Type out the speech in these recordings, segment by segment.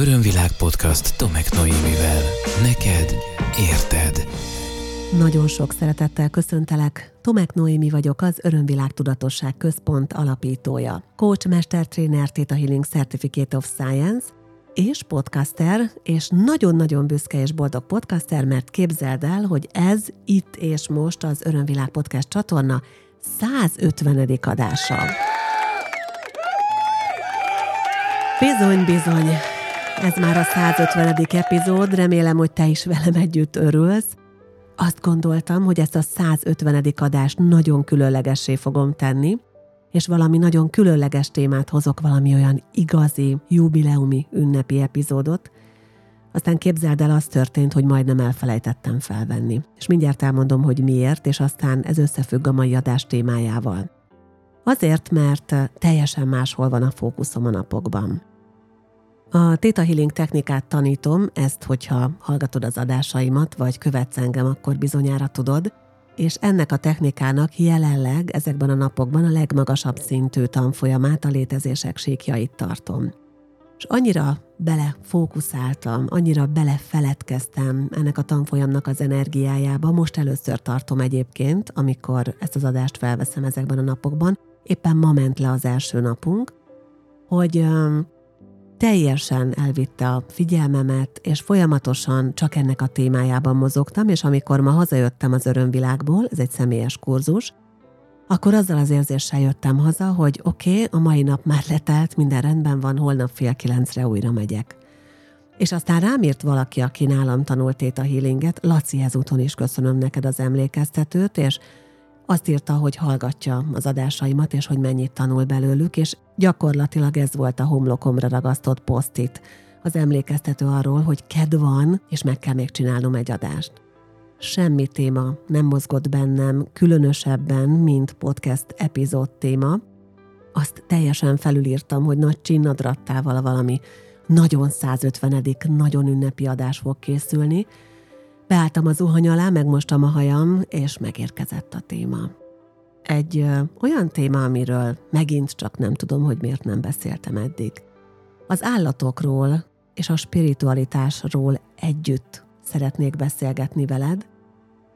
Örömvilág podcast Tomek Noémivel. Neked érted. Nagyon sok szeretettel köszöntelek. Tomek Noémi vagyok, az Örömvilág Tudatosság Központ alapítója. Coach, mestertréner, Theta Healing Certificate of Science, és podcaster, és nagyon-nagyon büszke és boldog podcaster, mert képzeld el, hogy ez itt és most az Örömvilág Podcast csatorna 150. adása. Bizony, bizony, ez már a 150. epizód, remélem, hogy te is velem együtt örülsz. Azt gondoltam, hogy ezt a 150. adást nagyon különlegessé fogom tenni, és valami nagyon különleges témát hozok, valami olyan igazi, jubileumi ünnepi epizódot, aztán képzeld el, az történt, hogy majdnem elfelejtettem felvenni. És mindjárt elmondom, hogy miért, és aztán ez összefügg a mai adás témájával. Azért, mert teljesen máshol van a fókuszom a napokban. A Theta Healing technikát tanítom, ezt, hogyha hallgatod az adásaimat, vagy követsz engem, akkor bizonyára tudod, és ennek a technikának jelenleg ezekben a napokban a legmagasabb szintű tanfolyamát, a létezések síkjait tartom. És annyira belefókuszáltam, annyira belefeledkeztem ennek a tanfolyamnak az energiájába, most először tartom egyébként, amikor ezt az adást felveszem ezekben a napokban, éppen ma ment le az első napunk, hogy teljesen elvitte a figyelmemet, és folyamatosan csak ennek a témájában mozogtam, és amikor ma hazajöttem az örömvilágból, ez egy személyes kurzus, akkor azzal az érzéssel jöttem haza, hogy oké, okay, a mai nap már letelt, minden rendben van, holnap fél kilencre újra megyek. És aztán rám írt valaki, aki nálam tanult a healinget, Laci, ezúton is köszönöm neked az emlékeztetőt, és azt írta, hogy hallgatja az adásaimat, és hogy mennyit tanul belőlük, és gyakorlatilag ez volt a homlokomra ragasztott posztit, az emlékeztető arról, hogy ked van, és meg kell még csinálnom egy adást. Semmi téma nem mozgott bennem különösebben, mint podcast epizód téma. Azt teljesen felülírtam, hogy nagy csinnadrattával valami nagyon 150 nagyon ünnepi adás fog készülni, Beálltam az zuhany alá, megmostam a hajam, és megérkezett a téma. Egy ö, olyan téma, amiről megint csak nem tudom, hogy miért nem beszéltem eddig. Az állatokról és a spiritualitásról együtt szeretnék beszélgetni veled,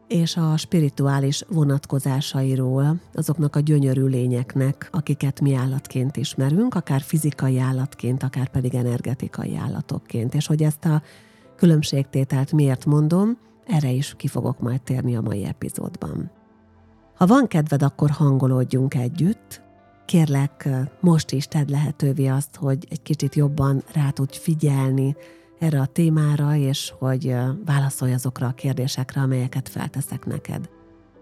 és a spirituális vonatkozásairól, azoknak a gyönyörű lényeknek, akiket mi állatként ismerünk, akár fizikai állatként, akár pedig energetikai állatokként, és hogy ezt a különbségtételt miért mondom, erre is ki fogok majd térni a mai epizódban. Ha van kedved, akkor hangolódjunk együtt. Kérlek, most is tedd lehetővé azt, hogy egy kicsit jobban rá tudj figyelni erre a témára, és hogy válaszolj azokra a kérdésekre, amelyeket felteszek neked.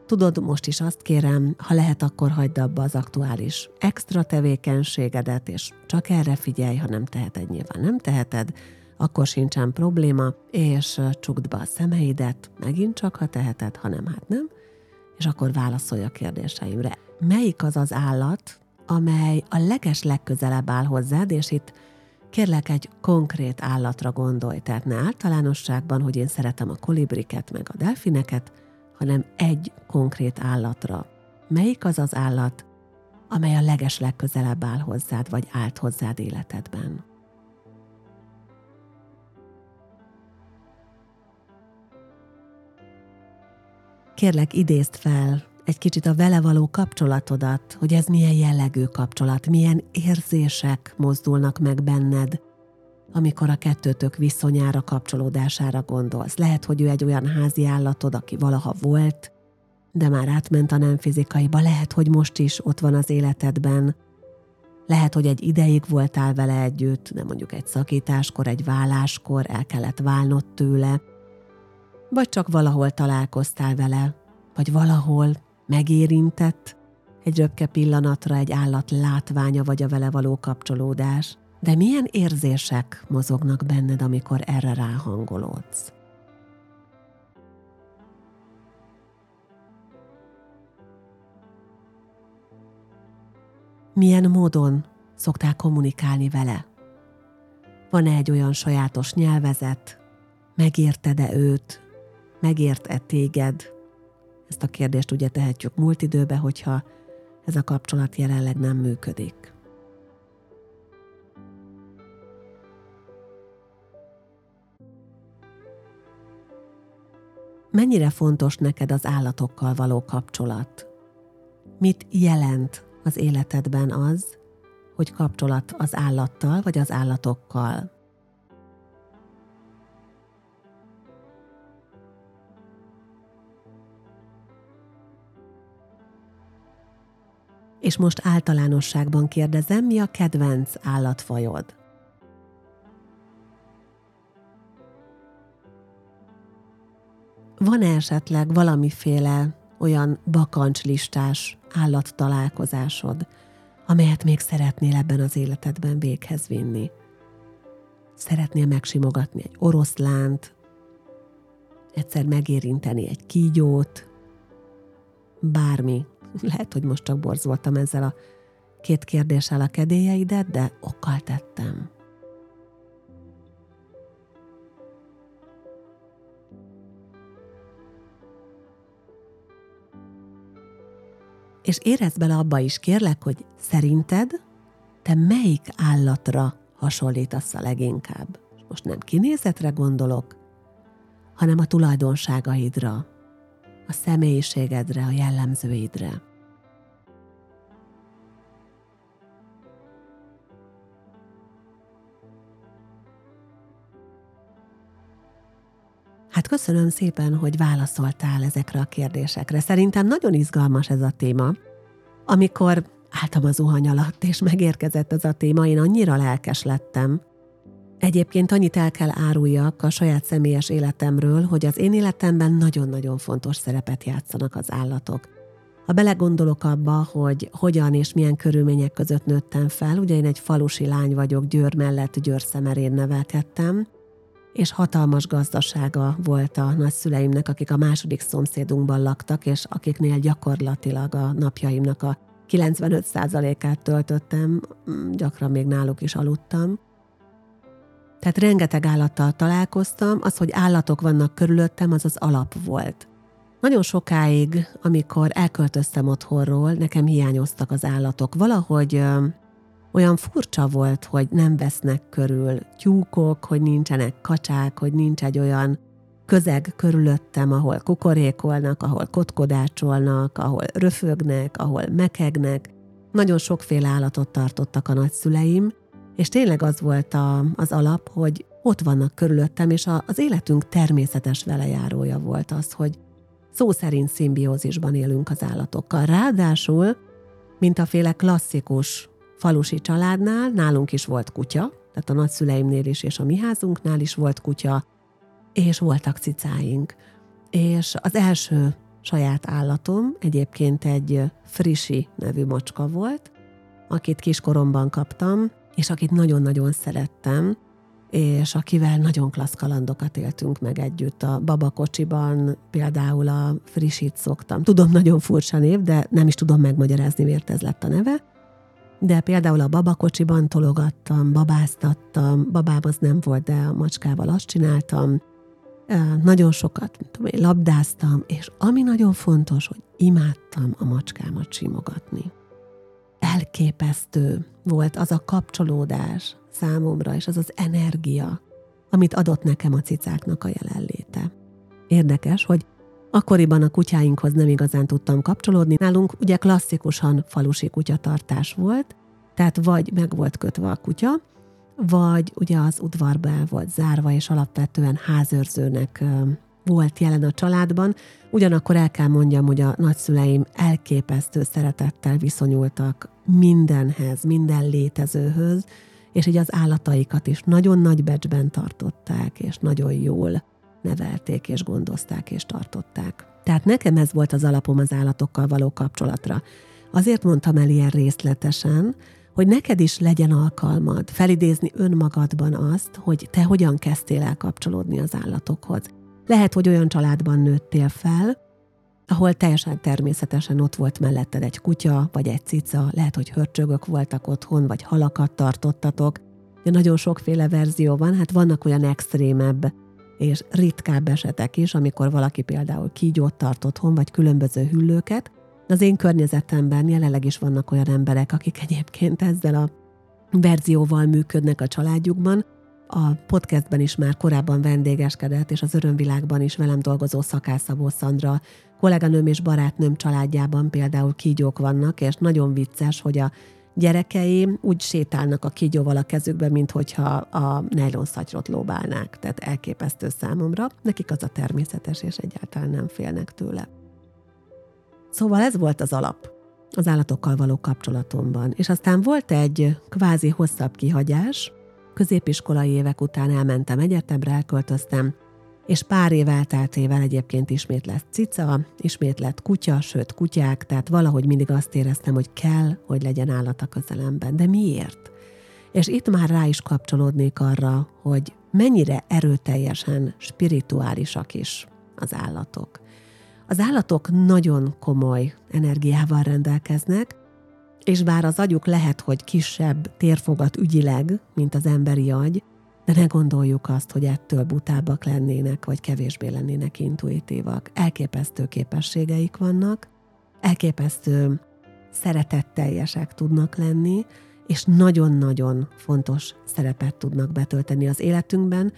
Tudod, most is azt kérem, ha lehet, akkor hagyd abba az aktuális extra tevékenységedet, és csak erre figyelj, ha nem teheted, nyilván nem teheted, akkor sincsen probléma, és csukd be a szemeidet, megint csak, ha teheted, ha nem, hát nem, és akkor válaszolj a kérdéseimre. Melyik az az állat, amely a leges legközelebb áll hozzád, és itt kérlek egy konkrét állatra gondolj, tehát ne általánosságban, hogy én szeretem a kolibriket meg a delfineket, hanem egy konkrét állatra. Melyik az az állat, amely a leges legközelebb áll hozzád, vagy állt hozzád életedben? Kérlek idézd fel egy kicsit a vele való kapcsolatodat, hogy ez milyen jellegű kapcsolat, milyen érzések mozdulnak meg benned, amikor a kettőtök viszonyára, kapcsolódására gondolsz. Lehet, hogy ő egy olyan házi állatod, aki valaha volt, de már átment a nem fizikaiba, lehet, hogy most is ott van az életedben, lehet, hogy egy ideig voltál vele együtt, de mondjuk egy szakításkor, egy válláskor el kellett válnod tőle, vagy csak valahol találkoztál vele, vagy valahol megérintett egy röpke pillanatra egy állat látványa vagy a vele való kapcsolódás. De milyen érzések mozognak benned, amikor erre ráhangolódsz? Milyen módon szoktál kommunikálni vele? Van-e egy olyan sajátos nyelvezet? Megérted-e őt? megért-e téged? Ezt a kérdést ugye tehetjük múlt időbe, hogyha ez a kapcsolat jelenleg nem működik. Mennyire fontos neked az állatokkal való kapcsolat? Mit jelent az életedben az, hogy kapcsolat az állattal vagy az állatokkal? És most általánosságban kérdezem, mi a kedvenc állatfajod? Van-e esetleg valamiféle olyan bakancslistás állattalálkozásod, amelyet még szeretnél ebben az életedben véghez vinni? Szeretnél megsimogatni egy oroszlánt, egyszer megérinteni egy kígyót, bármi, lehet, hogy most csak borzoltam ezzel a két kérdéssel a kedélyeidet, de okkal tettem. És érezd bele abba is, kérlek, hogy szerinted te melyik állatra hasonlítasz a leginkább. Most nem kinézetre gondolok, hanem a tulajdonságaidra, a személyiségedre, a jellemzőidre. Hát köszönöm szépen, hogy válaszoltál ezekre a kérdésekre. Szerintem nagyon izgalmas ez a téma. Amikor álltam az zuhany alatt, és megérkezett ez a téma, én annyira lelkes lettem, Egyébként annyit el kell áruljak a saját személyes életemről, hogy az én életemben nagyon-nagyon fontos szerepet játszanak az állatok. Ha belegondolok abba, hogy hogyan és milyen körülmények között nőttem fel, ugye én egy falusi lány vagyok, Győr mellett Győr szemerén nevelkedtem, és hatalmas gazdasága volt a nagyszüleimnek, akik a második szomszédunkban laktak, és akiknél gyakorlatilag a napjaimnak a 95%-át töltöttem, gyakran még náluk is aludtam. Tehát rengeteg állattal találkoztam, az, hogy állatok vannak körülöttem, az az alap volt. Nagyon sokáig, amikor elköltöztem otthonról, nekem hiányoztak az állatok. Valahogy ö, olyan furcsa volt, hogy nem vesznek körül tyúkok, hogy nincsenek kacsák, hogy nincs egy olyan közeg körülöttem, ahol kukorékolnak, ahol kotkodácsolnak, ahol röfögnek, ahol mekegnek. Nagyon sokféle állatot tartottak a nagyszüleim, és tényleg az volt a, az alap, hogy ott vannak körülöttem, és a, az életünk természetes velejárója volt az, hogy szó szerint szimbiózisban élünk az állatokkal. Ráadásul, mint a féle klasszikus falusi családnál, nálunk is volt kutya, tehát a nagyszüleimnél is és a mi házunknál is volt kutya, és voltak cicáink. És az első saját állatom egyébként egy frisi nevű macska volt, akit kiskoromban kaptam, és akit nagyon-nagyon szerettem, és akivel nagyon klassz kalandokat éltünk meg együtt. A babakocsiban például a frissít szoktam. Tudom, nagyon furcsa név, de nem is tudom megmagyarázni, miért ez lett a neve. De például a babakocsiban tologattam, babáztattam, babám az nem volt, de a macskával azt csináltam. Nagyon sokat, tudom én, labdáztam, és ami nagyon fontos, hogy imádtam a macskámat simogatni elképesztő volt az a kapcsolódás számomra, és az az energia, amit adott nekem a cicáknak a jelenléte. Érdekes, hogy akkoriban a kutyáinkhoz nem igazán tudtam kapcsolódni. Nálunk ugye klasszikusan falusi kutyatartás volt, tehát vagy meg volt kötve a kutya, vagy ugye az udvarba volt zárva, és alapvetően házőrzőnek volt jelen a családban, ugyanakkor el kell mondjam, hogy a nagyszüleim elképesztő szeretettel viszonyultak mindenhez, minden létezőhöz, és így az állataikat is nagyon nagy becsben tartották, és nagyon jól nevelték, és gondozták, és tartották. Tehát nekem ez volt az alapom az állatokkal való kapcsolatra. Azért mondtam el ilyen részletesen, hogy neked is legyen alkalmad felidézni önmagadban azt, hogy te hogyan kezdtél el kapcsolódni az állatokhoz. Lehet, hogy olyan családban nőttél fel, ahol teljesen természetesen ott volt melletted egy kutya, vagy egy cica, lehet, hogy hörcsögök voltak otthon, vagy halakat tartottatok. De nagyon sokféle verzió van, hát vannak olyan extrémebb és ritkább esetek is, amikor valaki például kígyót tart otthon, vagy különböző hüllőket. Az én környezetemben jelenleg is vannak olyan emberek, akik egyébként ezzel a verzióval működnek a családjukban, a podcastben is már korábban vendégeskedett, és az örömvilágban is velem dolgozó szakászabó Szandra, kolléganőm és barátnőm családjában például kígyók vannak, és nagyon vicces, hogy a gyerekeim úgy sétálnak a kígyóval a kezükbe, mint hogyha a nylon szatyrot lóbálnák. Tehát elképesztő számomra. Nekik az a természetes, és egyáltalán nem félnek tőle. Szóval ez volt az alap az állatokkal való kapcsolatomban. És aztán volt egy kvázi hosszabb kihagyás, középiskolai évek után elmentem egyetemre, elköltöztem, és pár év elteltével egyébként ismét lett cica, ismét lett kutya, sőt kutyák, tehát valahogy mindig azt éreztem, hogy kell, hogy legyen állat a közelemben. De miért? És itt már rá is kapcsolódnék arra, hogy mennyire erőteljesen spirituálisak is az állatok. Az állatok nagyon komoly energiával rendelkeznek, és bár az agyuk lehet, hogy kisebb térfogat ügyileg, mint az emberi agy, de ne gondoljuk azt, hogy ettől butábbak lennének, vagy kevésbé lennének intuitívak. Elképesztő képességeik vannak, elképesztő szeretetteljesek tudnak lenni, és nagyon-nagyon fontos szerepet tudnak betölteni az életünkben,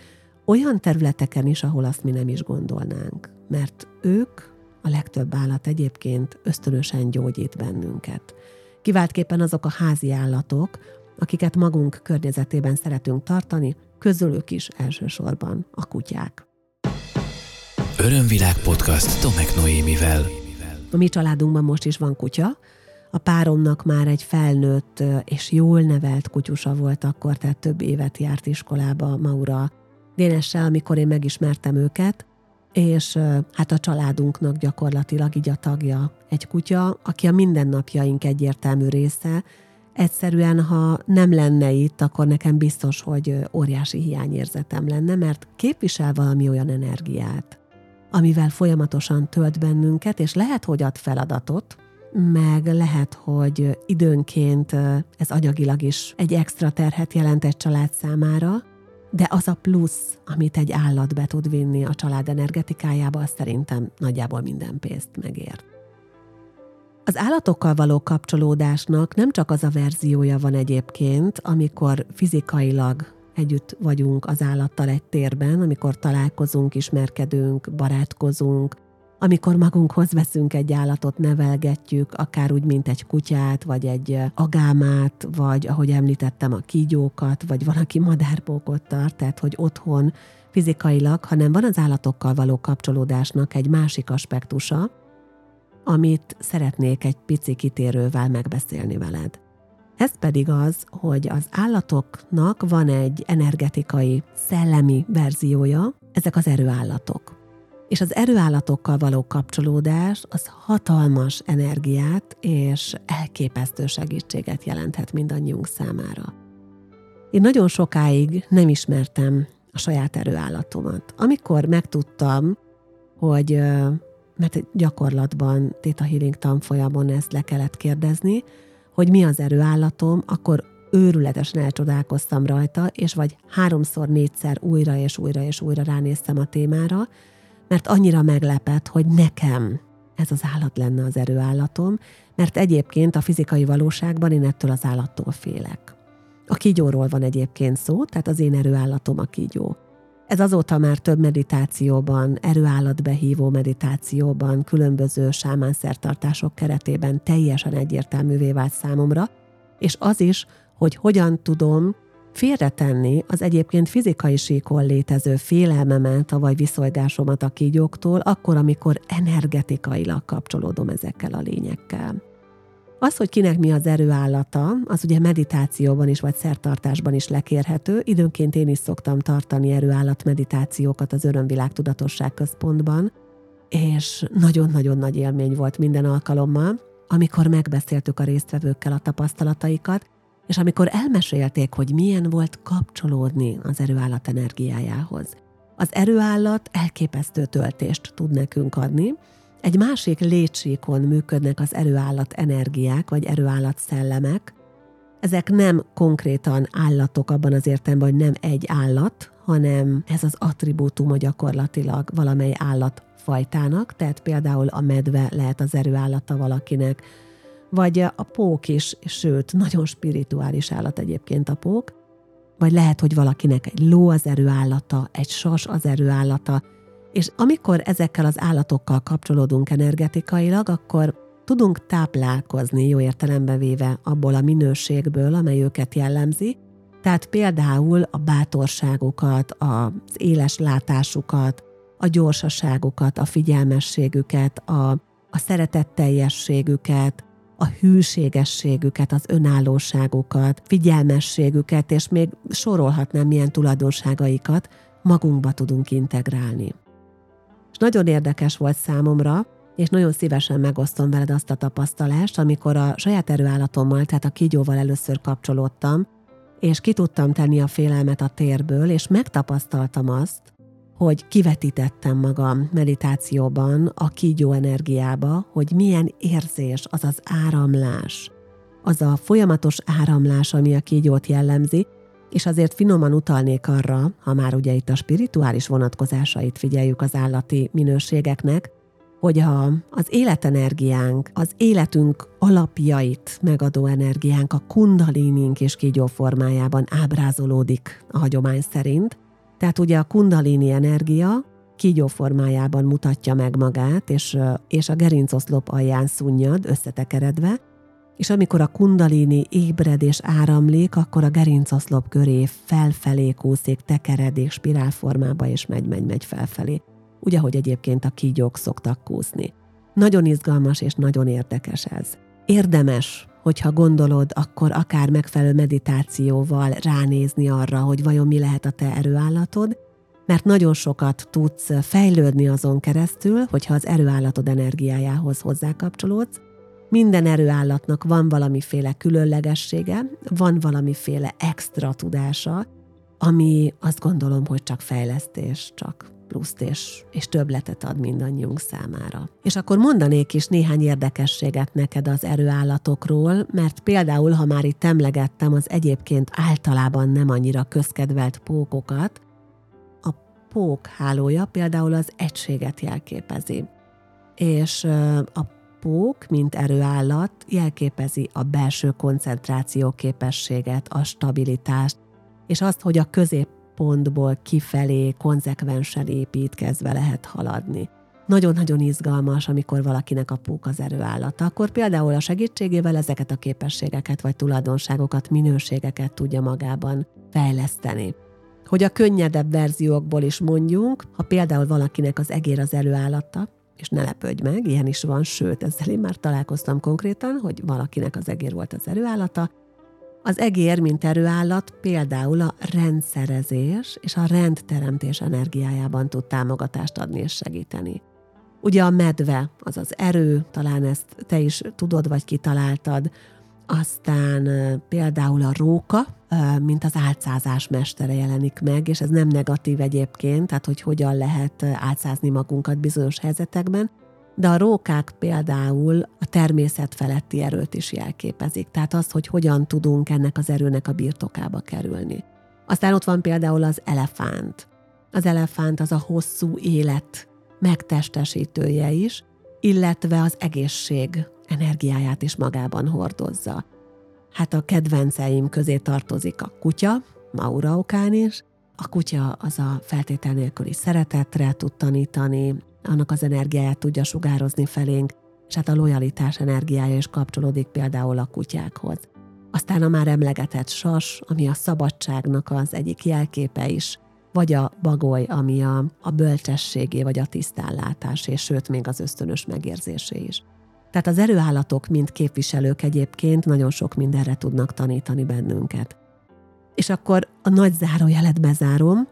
olyan területeken is, ahol azt mi nem is gondolnánk. Mert ők, a legtöbb állat egyébként ösztönösen gyógyít bennünket. Kiváltképpen azok a házi állatok, akiket magunk környezetében szeretünk tartani, közülük is elsősorban a kutyák. Örömvilág podcast Tomek Noémivel. A mi családunkban most is van kutya, a páromnak már egy felnőtt és jól nevelt kutyusa volt akkor, tehát több évet járt iskolába Maura Dénessel, amikor én megismertem őket, és hát a családunknak gyakorlatilag így a tagja egy kutya, aki a mindennapjaink egyértelmű része, Egyszerűen, ha nem lenne itt, akkor nekem biztos, hogy óriási hiányérzetem lenne, mert képvisel valami olyan energiát, amivel folyamatosan tölt bennünket, és lehet, hogy ad feladatot, meg lehet, hogy időnként ez agyagilag is egy extra terhet jelent egy család számára, de az a plusz, amit egy állat be tud vinni a család energetikájába, az szerintem nagyjából minden pénzt megért. Az állatokkal való kapcsolódásnak nem csak az a verziója van egyébként, amikor fizikailag együtt vagyunk az állattal egy térben, amikor találkozunk, ismerkedünk, barátkozunk, amikor magunkhoz veszünk egy állatot, nevelgetjük, akár úgy, mint egy kutyát, vagy egy agámát, vagy ahogy említettem, a kígyókat, vagy valaki madárpókot tart, tehát hogy otthon fizikailag, hanem van az állatokkal való kapcsolódásnak egy másik aspektusa, amit szeretnék egy pici kitérővel megbeszélni veled. Ez pedig az, hogy az állatoknak van egy energetikai, szellemi verziója, ezek az erőállatok. És az erőállatokkal való kapcsolódás az hatalmas energiát és elképesztő segítséget jelenthet mindannyiunk számára. Én nagyon sokáig nem ismertem a saját erőállatomat. Amikor megtudtam, hogy mert gyakorlatban Theta Healing tanfolyamon ezt le kellett kérdezni, hogy mi az erőállatom, akkor őrületesen elcsodálkoztam rajta, és vagy háromszor, négyszer újra és újra és újra ránéztem a témára, mert annyira meglepett, hogy nekem ez az állat lenne az erőállatom, mert egyébként a fizikai valóságban én ettől az állattól félek. A kígyóról van egyébként szó, tehát az én erőállatom a kígyó. Ez azóta már több meditációban, erőállatbehívó meditációban, különböző sámán szertartások keretében teljesen egyértelművé vált számomra, és az is, hogy hogyan tudom félretenni az egyébként fizikai síkon létező félelmemet, vagy viszolgásomat a kígyóktól, akkor, amikor energetikailag kapcsolódom ezekkel a lényekkel. Az, hogy kinek mi az erőállata, az ugye meditációban is, vagy szertartásban is lekérhető. Időnként én is szoktam tartani erőállat meditációkat az Örömvilág Tudatosság Központban, és nagyon-nagyon nagy élmény volt minden alkalommal, amikor megbeszéltük a résztvevőkkel a tapasztalataikat, és amikor elmesélték, hogy milyen volt kapcsolódni az erőállat energiájához. Az erőállat elképesztő töltést tud nekünk adni, egy másik létsíkon működnek az erőállat energiák, vagy erőállat szellemek. Ezek nem konkrétan állatok abban az értelemben, hogy nem egy állat, hanem ez az attribútuma gyakorlatilag valamely állatfajtának, tehát például a medve lehet az erőállata valakinek, vagy a pók is, sőt, nagyon spirituális állat egyébként a pók, vagy lehet, hogy valakinek egy ló az erőállata, egy sas az erőállata, és amikor ezekkel az állatokkal kapcsolódunk energetikailag, akkor tudunk táplálkozni jó értelembe véve abból a minőségből, amely őket jellemzi, tehát például a bátorságukat, az éles látásukat, a gyorsaságukat, a figyelmességüket, a, a szeretetteljességüket, a hűségességüket, az önállóságukat, figyelmességüket, és még sorolhatnám milyen tulajdonságaikat magunkba tudunk integrálni. És nagyon érdekes volt számomra, és nagyon szívesen megosztom veled azt a tapasztalást, amikor a saját erőállatommal, tehát a kígyóval először kapcsolódtam, és ki tudtam tenni a félelmet a térből, és megtapasztaltam azt, hogy kivetítettem magam meditációban a kígyó energiába, hogy milyen érzés az az áramlás, az a folyamatos áramlás, ami a kígyót jellemzi, és azért finoman utalnék arra, ha már ugye itt a spirituális vonatkozásait figyeljük az állati minőségeknek, hogy ha az életenergiánk, az életünk alapjait megadó energiánk a kundalinink és kígyó formájában ábrázolódik a hagyomány szerint, tehát ugye a kundalini energia kígyó formájában mutatja meg magát, és, és a gerincoszlop alján szunnyad, összetekeredve, és amikor a kundalini ébred és áramlik, akkor a gerincoszlop köré felfelé kúszik, tekeredik spirálformába, és megy, megy, megy felfelé. Ugye, hogy egyébként a kígyók szoktak kúszni. Nagyon izgalmas és nagyon érdekes ez. Érdemes hogyha gondolod, akkor akár megfelelő meditációval ránézni arra, hogy vajon mi lehet a te erőállatod, mert nagyon sokat tudsz fejlődni azon keresztül, hogyha az erőállatod energiájához hozzákapcsolódsz. Minden erőállatnak van valamiféle különlegessége, van valamiféle extra tudása, ami azt gondolom, hogy csak fejlesztés, csak pluszt és, és többletet ad mindannyiunk számára. És akkor mondanék is néhány érdekességet neked az erőállatokról, mert például, ha már itt emlegettem az egyébként általában nem annyira közkedvelt pókokat, a pók hálója például az egységet jelképezi. És a pók, mint erőállat jelképezi a belső koncentráció képességet, a stabilitást, és azt, hogy a közép pontból kifelé konzekvensen építkezve lehet haladni. Nagyon-nagyon izgalmas, amikor valakinek a pók az erőállata. Akkor például a segítségével ezeket a képességeket vagy tulajdonságokat, minőségeket tudja magában fejleszteni. Hogy a könnyedebb verziókból is mondjunk, ha például valakinek az egér az előállata, és ne lepődj meg, ilyen is van, sőt, ezzel én már találkoztam konkrétan, hogy valakinek az egér volt az erőállata, az egér, mint erőállat például a rendszerezés és a rendteremtés energiájában tud támogatást adni és segíteni. Ugye a medve, az az erő, talán ezt te is tudod, vagy kitaláltad, aztán például a róka, mint az álcázás mestere jelenik meg, és ez nem negatív egyébként, tehát hogy hogyan lehet álcázni magunkat bizonyos helyzetekben, de a rókák például a természet feletti erőt is jelképezik, tehát azt, hogy hogyan tudunk ennek az erőnek a birtokába kerülni. Aztán ott van például az elefánt. Az elefánt az a hosszú élet megtestesítője is, illetve az egészség energiáját is magában hordozza. Hát a kedvenceim közé tartozik a kutya, Maura okán is. A kutya az a feltétel nélküli szeretetre tud tanítani, annak az energiáját tudja sugározni felénk, és hát a lojalitás energiája is kapcsolódik például a kutyákhoz. Aztán a már emlegetett sas, ami a szabadságnak az egyik jelképe is, vagy a bagoly, ami a, a bölcsességé, vagy a tisztánlátás, és sőt, még az ösztönös megérzésé is. Tehát az erőállatok, mint képviselők egyébként nagyon sok mindenre tudnak tanítani bennünket. És akkor a nagy zárójelet bezárom,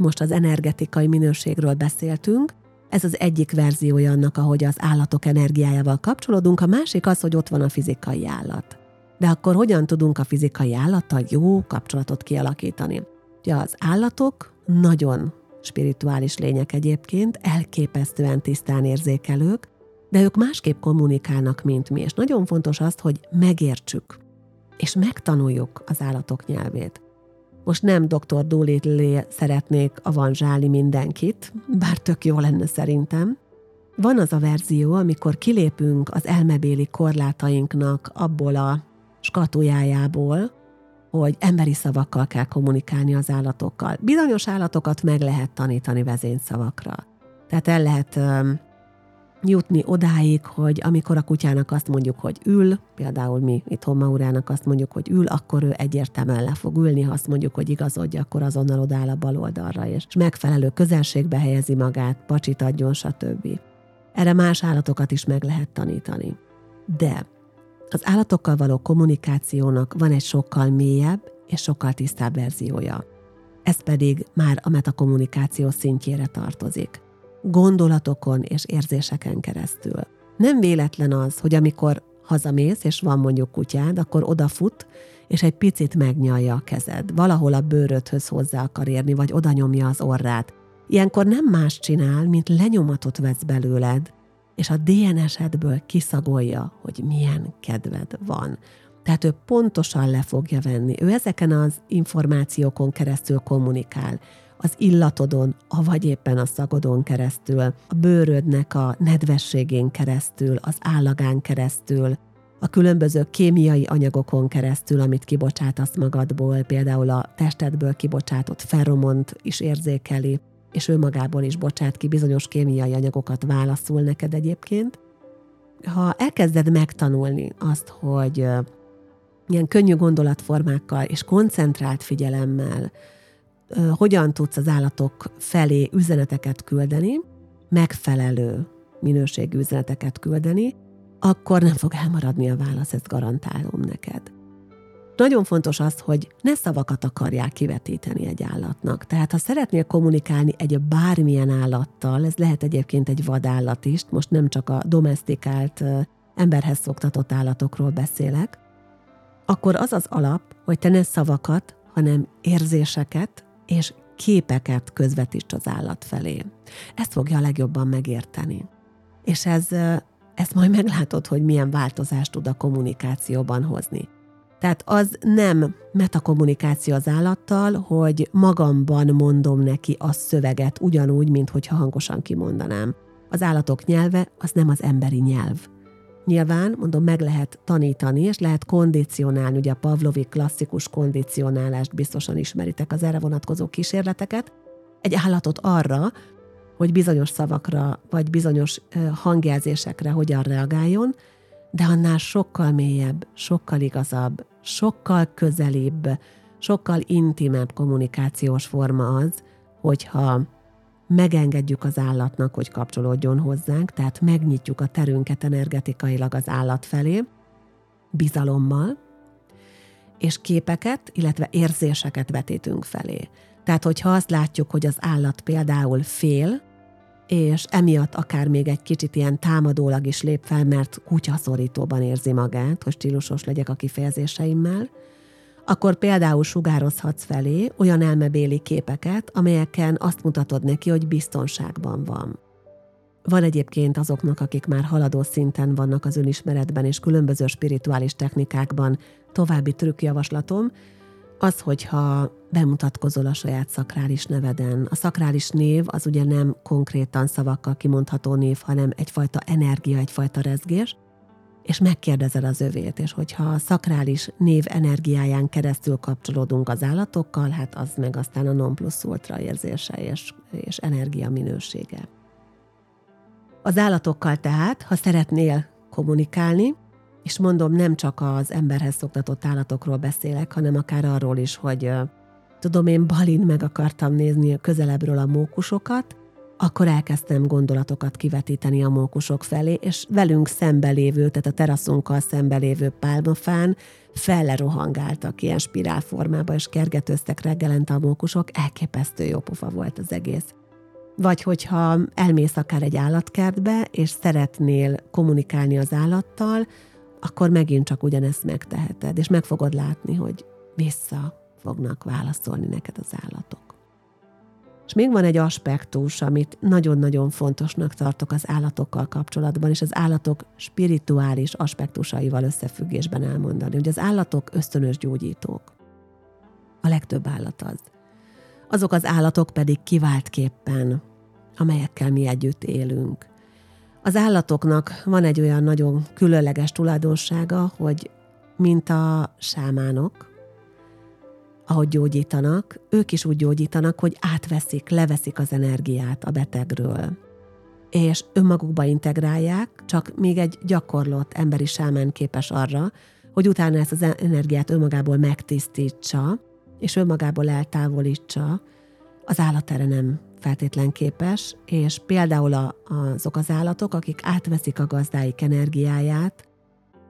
most az energetikai minőségről beszéltünk, ez az egyik verziója annak, ahogy az állatok energiájával kapcsolódunk, a másik az, hogy ott van a fizikai állat. De akkor hogyan tudunk a fizikai állattal jó kapcsolatot kialakítani? Ugye az állatok nagyon spirituális lények egyébként, elképesztően tisztán érzékelők, de ők másképp kommunikálnak, mint mi, és nagyon fontos azt, hogy megértsük, és megtanuljuk az állatok nyelvét. Most nem dr. Dolittle szeretnék avanzsálni mindenkit, bár tök jó lenne szerintem. Van az a verzió, amikor kilépünk az elmebéli korlátainknak abból a skatujájából, hogy emberi szavakkal kell kommunikálni az állatokkal. Bizonyos állatokat meg lehet tanítani vezényszavakra. Tehát el lehet jutni odáig, hogy amikor a kutyának azt mondjuk, hogy ül, például mi itthon Maurának azt mondjuk, hogy ül, akkor ő egyértelműen le fog ülni, ha azt mondjuk, hogy igazodja, akkor azonnal odáll a bal oldalra, és megfelelő közelségbe helyezi magát, pacsit adjon, stb. Erre más állatokat is meg lehet tanítani. De az állatokkal való kommunikációnak van egy sokkal mélyebb és sokkal tisztább verziója. Ez pedig már a metakommunikáció szintjére tartozik gondolatokon és érzéseken keresztül. Nem véletlen az, hogy amikor hazamész, és van mondjuk kutyád, akkor odafut, és egy picit megnyalja a kezed. Valahol a bőrödhöz hozzá akar érni, vagy oda nyomja az orrát. Ilyenkor nem más csinál, mint lenyomatot vesz belőled, és a DNS-edből kiszagolja, hogy milyen kedved van. Tehát ő pontosan le fogja venni. Ő ezeken az információkon keresztül kommunikál az illatodon, avagy éppen a szagodon keresztül, a bőrödnek a nedvességén keresztül, az állagán keresztül, a különböző kémiai anyagokon keresztül, amit kibocsátasz magadból, például a testedből kibocsátott feromont is érzékeli, és ő magából is bocsát ki bizonyos kémiai anyagokat válaszul neked egyébként. Ha elkezded megtanulni azt, hogy ilyen könnyű gondolatformákkal és koncentrált figyelemmel hogyan tudsz az állatok felé üzeneteket küldeni, megfelelő minőségű üzeneteket küldeni, akkor nem fog elmaradni a válasz, ezt garantálom neked. Nagyon fontos az, hogy ne szavakat akarják kivetíteni egy állatnak. Tehát ha szeretnél kommunikálni egy bármilyen állattal, ez lehet egyébként egy vadállat is, most nem csak a domestikált, emberhez szoktatott állatokról beszélek, akkor az az alap, hogy te ne szavakat, hanem érzéseket, és képeket közvetíts az állat felé. Ezt fogja a legjobban megérteni. És ez, ezt majd meglátod, hogy milyen változást tud a kommunikációban hozni. Tehát az nem metakommunikáció az állattal, hogy magamban mondom neki a szöveget ugyanúgy, mint hogyha hangosan kimondanám. Az állatok nyelve az nem az emberi nyelv. Nyilván, mondom, meg lehet tanítani, és lehet kondicionálni, ugye a Pavlovi klasszikus kondicionálást biztosan ismeritek az erre vonatkozó kísérleteket, egy állatot arra, hogy bizonyos szavakra, vagy bizonyos hangjelzésekre hogyan reagáljon, de annál sokkal mélyebb, sokkal igazabb, sokkal közelibb, sokkal intimebb kommunikációs forma az, hogyha megengedjük az állatnak, hogy kapcsolódjon hozzánk, tehát megnyitjuk a terünket energetikailag az állat felé, bizalommal, és képeket, illetve érzéseket vetítünk felé. Tehát, hogyha azt látjuk, hogy az állat például fél, és emiatt akár még egy kicsit ilyen támadólag is lép fel, mert kutyaszorítóban érzi magát, hogy stílusos legyek a kifejezéseimmel, akkor például sugározhatsz felé olyan elmebéli képeket, amelyeken azt mutatod neki, hogy biztonságban van. Van egyébként azoknak, akik már haladó szinten vannak az önismeretben és különböző spirituális technikákban további trükkjavaslatom, az, hogyha bemutatkozol a saját szakrális neveden. A szakrális név az ugye nem konkrétan szavakkal kimondható név, hanem egyfajta energia, egyfajta rezgés, és megkérdezed az övét, és hogyha a szakrális név energiáján keresztül kapcsolódunk az állatokkal, hát az meg aztán a non plus ultra érzése és, és energia minősége. Az állatokkal tehát, ha szeretnél kommunikálni, és mondom, nem csak az emberhez szoktatott állatokról beszélek, hanem akár arról is, hogy tudom, én Balin meg akartam nézni közelebbről a mókusokat, akkor elkezdtem gondolatokat kivetíteni a mókusok felé, és velünk szembelévő, tehát a teraszunkkal szembelévő pálmafán felle rohangáltak ilyen spirálformába, és kergetőztek reggelente a mókusok, elképesztő jó pofa volt az egész. Vagy hogyha elmész akár egy állatkertbe, és szeretnél kommunikálni az állattal, akkor megint csak ugyanezt megteheted, és meg fogod látni, hogy vissza fognak válaszolni neked az állatok. És még van egy aspektus, amit nagyon-nagyon fontosnak tartok az állatokkal kapcsolatban, és az állatok spirituális aspektusaival összefüggésben elmondani, hogy az állatok ösztönös gyógyítók. A legtöbb állat az. Azok az állatok pedig kiváltképpen, amelyekkel mi együtt élünk. Az állatoknak van egy olyan nagyon különleges tulajdonsága, hogy mint a sámánok, ahogy gyógyítanak, ők is úgy gyógyítanak, hogy átveszik, leveszik az energiát a betegről. És önmagukba integrálják, csak még egy gyakorlott emberi sámán képes arra, hogy utána ezt az energiát önmagából megtisztítsa, és önmagából eltávolítsa, az állat erre nem feltétlen képes, és például azok az állatok, akik átveszik a gazdáik energiáját,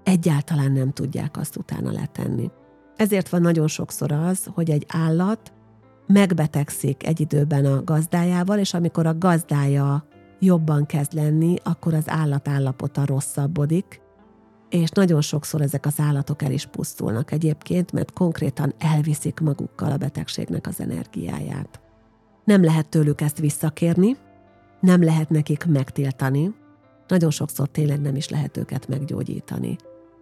egyáltalán nem tudják azt utána letenni. Ezért van nagyon sokszor az, hogy egy állat megbetegszik egy időben a gazdájával, és amikor a gazdája jobban kezd lenni, akkor az állat állapota rosszabbodik, és nagyon sokszor ezek az állatok el is pusztulnak egyébként, mert konkrétan elviszik magukkal a betegségnek az energiáját. Nem lehet tőlük ezt visszakérni, nem lehet nekik megtiltani, nagyon sokszor tényleg nem is lehet őket meggyógyítani.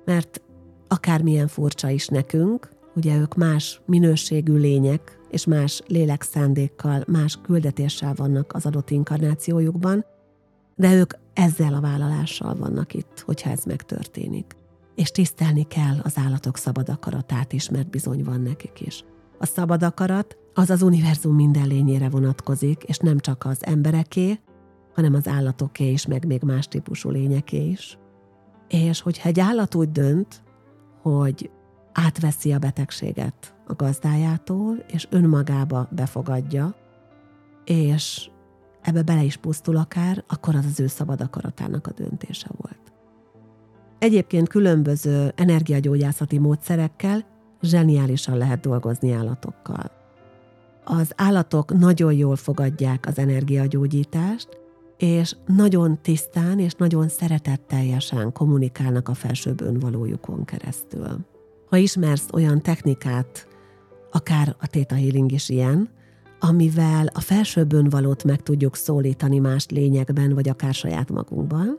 Mert akármilyen furcsa is nekünk, ugye ők más minőségű lények, és más lélekszándékkal, más küldetéssel vannak az adott inkarnációjukban, de ők ezzel a vállalással vannak itt, hogyha ez megtörténik. És tisztelni kell az állatok szabad akaratát is, mert bizony van nekik is. A szabad akarat az az univerzum minden lényére vonatkozik, és nem csak az embereké, hanem az állatoké is, meg még más típusú lényeké is. És hogyha egy állat úgy dönt, hogy átveszi a betegséget a gazdájától, és önmagába befogadja, és ebbe bele is pusztul akár, akkor az az ő szabad akaratának a döntése volt. Egyébként különböző energiagyógyászati módszerekkel zseniálisan lehet dolgozni állatokkal. Az állatok nagyon jól fogadják az energiagyógyítást, és nagyon tisztán és nagyon szeretetteljesen kommunikálnak a felsőbb önvalójukon keresztül. Ha ismersz olyan technikát, akár a Theta Healing is ilyen, amivel a felsőbb önvalót meg tudjuk szólítani más lényekben, vagy akár saját magunkban,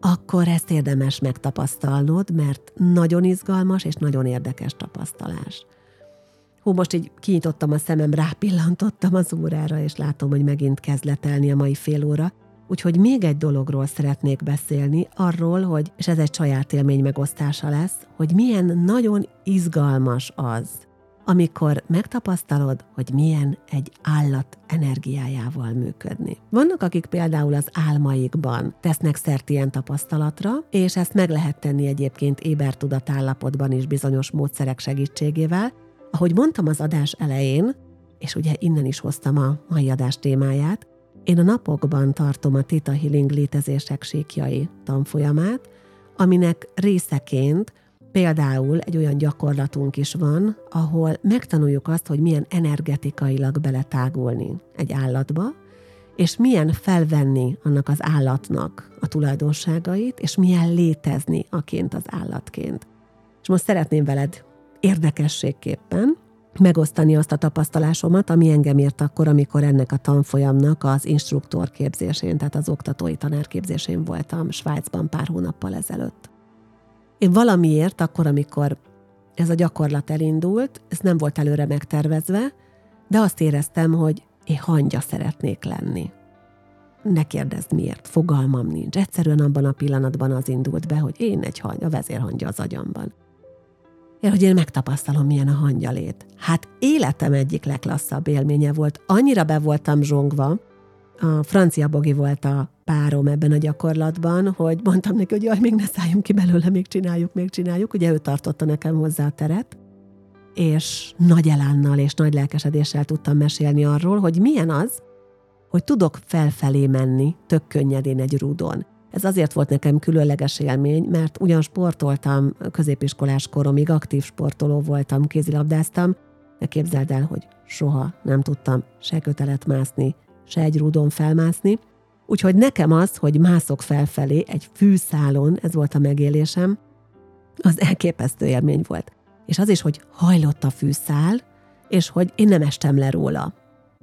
akkor ezt érdemes megtapasztalnod, mert nagyon izgalmas és nagyon érdekes tapasztalás. Hú, most így kinyitottam a szemem, rápillantottam az órára, és látom, hogy megint kezd letelni a mai fél óra, Úgyhogy még egy dologról szeretnék beszélni, arról, hogy, és ez egy saját élmény megosztása lesz, hogy milyen nagyon izgalmas az, amikor megtapasztalod, hogy milyen egy állat energiájával működni. Vannak, akik például az álmaikban tesznek szert ilyen tapasztalatra, és ezt meg lehet tenni egyébként ébertudatállapotban is bizonyos módszerek segítségével. Ahogy mondtam az adás elején, és ugye innen is hoztam a mai adás témáját, én a napokban tartom a Tita Healing létezések síkjai tanfolyamát, aminek részeként például egy olyan gyakorlatunk is van, ahol megtanuljuk azt, hogy milyen energetikailag beletágulni egy állatba, és milyen felvenni annak az állatnak a tulajdonságait, és milyen létezni aként az állatként. És most szeretném veled érdekességképpen megosztani azt a tapasztalásomat, ami engem ért akkor, amikor ennek a tanfolyamnak az instruktor képzésén, tehát az oktatói tanárképzésén voltam Svájcban pár hónappal ezelőtt. Én valamiért akkor, amikor ez a gyakorlat elindult, ez nem volt előre megtervezve, de azt éreztem, hogy én hangya szeretnék lenni. Ne kérdezd miért, fogalmam nincs. Egyszerűen abban a pillanatban az indult be, hogy én egy hangya, a vezérhangya az agyamban hogy én megtapasztalom, milyen a hangyalét. Hát életem egyik leglasszabb élménye volt. Annyira be voltam zsongva, a francia bogi volt a párom ebben a gyakorlatban, hogy mondtam neki, hogy jaj, még ne szálljunk ki belőle, még csináljuk, még csináljuk. Ugye ő tartotta nekem hozzá a teret, és nagy elánnal és nagy lelkesedéssel tudtam mesélni arról, hogy milyen az, hogy tudok felfelé menni tök könnyedén egy rúdon. Ez azért volt nekem különleges élmény, mert ugyan sportoltam középiskolás koromig, aktív sportoló voltam, kézilabdáztam, de képzeld el, hogy soha nem tudtam se kötelet mászni, se egy rúdon felmászni. Úgyhogy nekem az, hogy mászok felfelé egy fűszálon, ez volt a megélésem, az elképesztő élmény volt. És az is, hogy hajlott a fűszál, és hogy én nem estem le róla.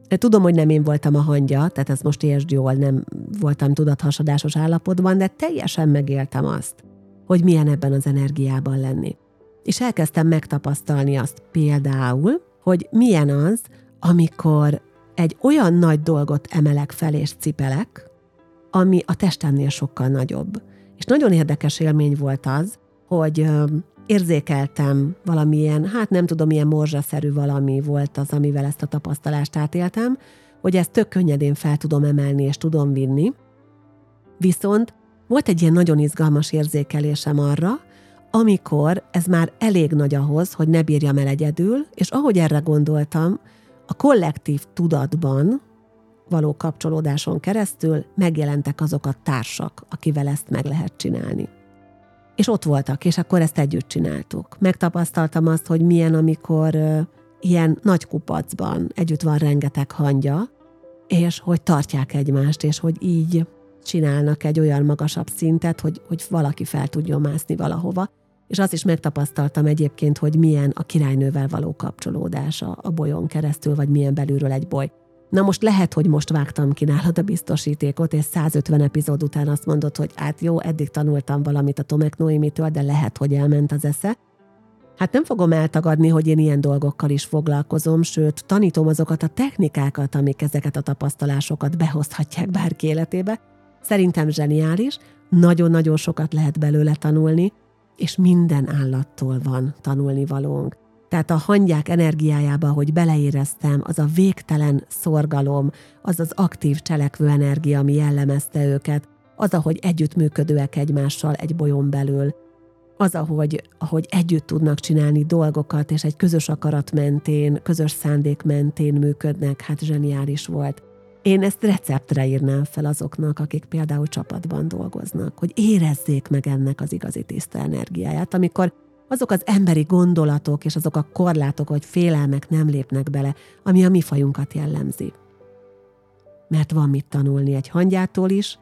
Tudom, hogy nem én voltam a hangya, tehát ez most értsd jól, nem voltam tudathasadásos állapotban, de teljesen megéltem azt, hogy milyen ebben az energiában lenni. És elkezdtem megtapasztalni azt például, hogy milyen az, amikor egy olyan nagy dolgot emelek fel és cipelek, ami a testemnél sokkal nagyobb. És nagyon érdekes élmény volt az, hogy érzékeltem valamilyen, hát nem tudom, milyen morzsaszerű valami volt az, amivel ezt a tapasztalást átéltem, hogy ezt tök könnyedén fel tudom emelni és tudom vinni. Viszont volt egy ilyen nagyon izgalmas érzékelésem arra, amikor ez már elég nagy ahhoz, hogy ne bírjam el egyedül, és ahogy erre gondoltam, a kollektív tudatban való kapcsolódáson keresztül megjelentek azok a társak, akivel ezt meg lehet csinálni. És ott voltak, és akkor ezt együtt csináltuk. Megtapasztaltam azt, hogy milyen, amikor ilyen nagy kupacban együtt van rengeteg hangya, és hogy tartják egymást, és hogy így csinálnak egy olyan magasabb szintet, hogy, hogy valaki fel tudjon mászni valahova. És azt is megtapasztaltam egyébként, hogy milyen a királynővel való kapcsolódása a bolyon keresztül, vagy milyen belülről egy boly. Na most lehet, hogy most vágtam ki nálad a biztosítékot, és 150 epizód után azt mondod, hogy hát jó, eddig tanultam valamit a Tomek Noémitől, de lehet, hogy elment az esze. Hát nem fogom eltagadni, hogy én ilyen dolgokkal is foglalkozom, sőt, tanítom azokat a technikákat, amik ezeket a tapasztalásokat behozhatják bárki életébe. Szerintem zseniális, nagyon-nagyon sokat lehet belőle tanulni, és minden állattól van tanulni valónk. Tehát a hangyák energiájába, hogy beleéreztem, az a végtelen szorgalom, az az aktív cselekvő energia, ami jellemezte őket, az, ahogy együttműködőek egymással egy bolyon belül, az, ahogy, ahogy együtt tudnak csinálni dolgokat, és egy közös akarat mentén, közös szándék mentén működnek, hát zseniális volt. Én ezt receptre írnám fel azoknak, akik például csapatban dolgoznak, hogy érezzék meg ennek az igazi tiszta energiáját, amikor azok az emberi gondolatok és azok a korlátok vagy félelmek nem lépnek bele, ami a mi fajunkat jellemzi. Mert van mit tanulni egy hangyától is,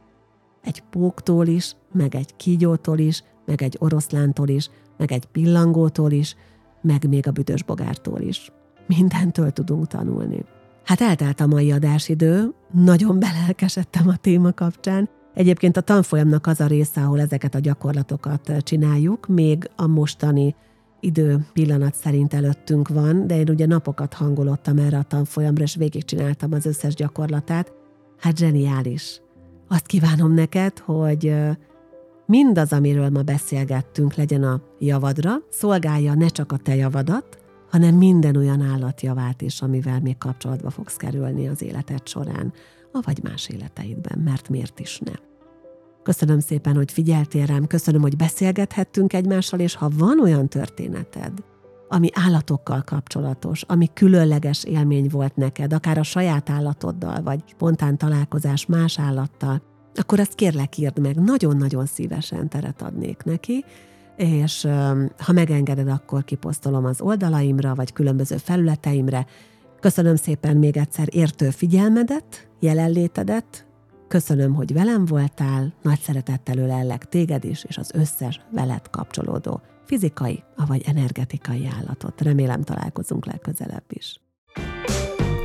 egy póktól is, meg egy kígyótól is, meg egy oroszlántól is, meg egy pillangótól is, meg még a büdös bogártól is. Mindentől tudunk tanulni. Hát eltelt a mai adásidő, nagyon belelkesedtem a téma kapcsán, Egyébként a tanfolyamnak az a része, ahol ezeket a gyakorlatokat csináljuk, még a mostani idő pillanat szerint előttünk van, de én ugye napokat hangolottam erre a tanfolyamra, és végigcsináltam az összes gyakorlatát. Hát zseniális. Azt kívánom neked, hogy mindaz, amiről ma beszélgettünk, legyen a javadra, szolgálja ne csak a te javadat, hanem minden olyan állatjavát is, amivel még kapcsolatba fogsz kerülni az életed során avagy más életeidben, mert miért is nem. Köszönöm szépen, hogy figyeltél rám, köszönöm, hogy beszélgethettünk egymással, és ha van olyan történeted, ami állatokkal kapcsolatos, ami különleges élmény volt neked, akár a saját állatoddal, vagy spontán találkozás más állattal, akkor ezt kérlek írd meg, nagyon-nagyon szívesen teret adnék neki, és ha megengeded, akkor kiposztolom az oldalaimra, vagy különböző felületeimre, Köszönöm szépen még egyszer értő figyelmedet, jelenlétedet, köszönöm, hogy velem voltál, nagy szeretettel ölellek téged is, és az összes veled kapcsolódó fizikai, vagy energetikai állatot. Remélem találkozunk legközelebb is.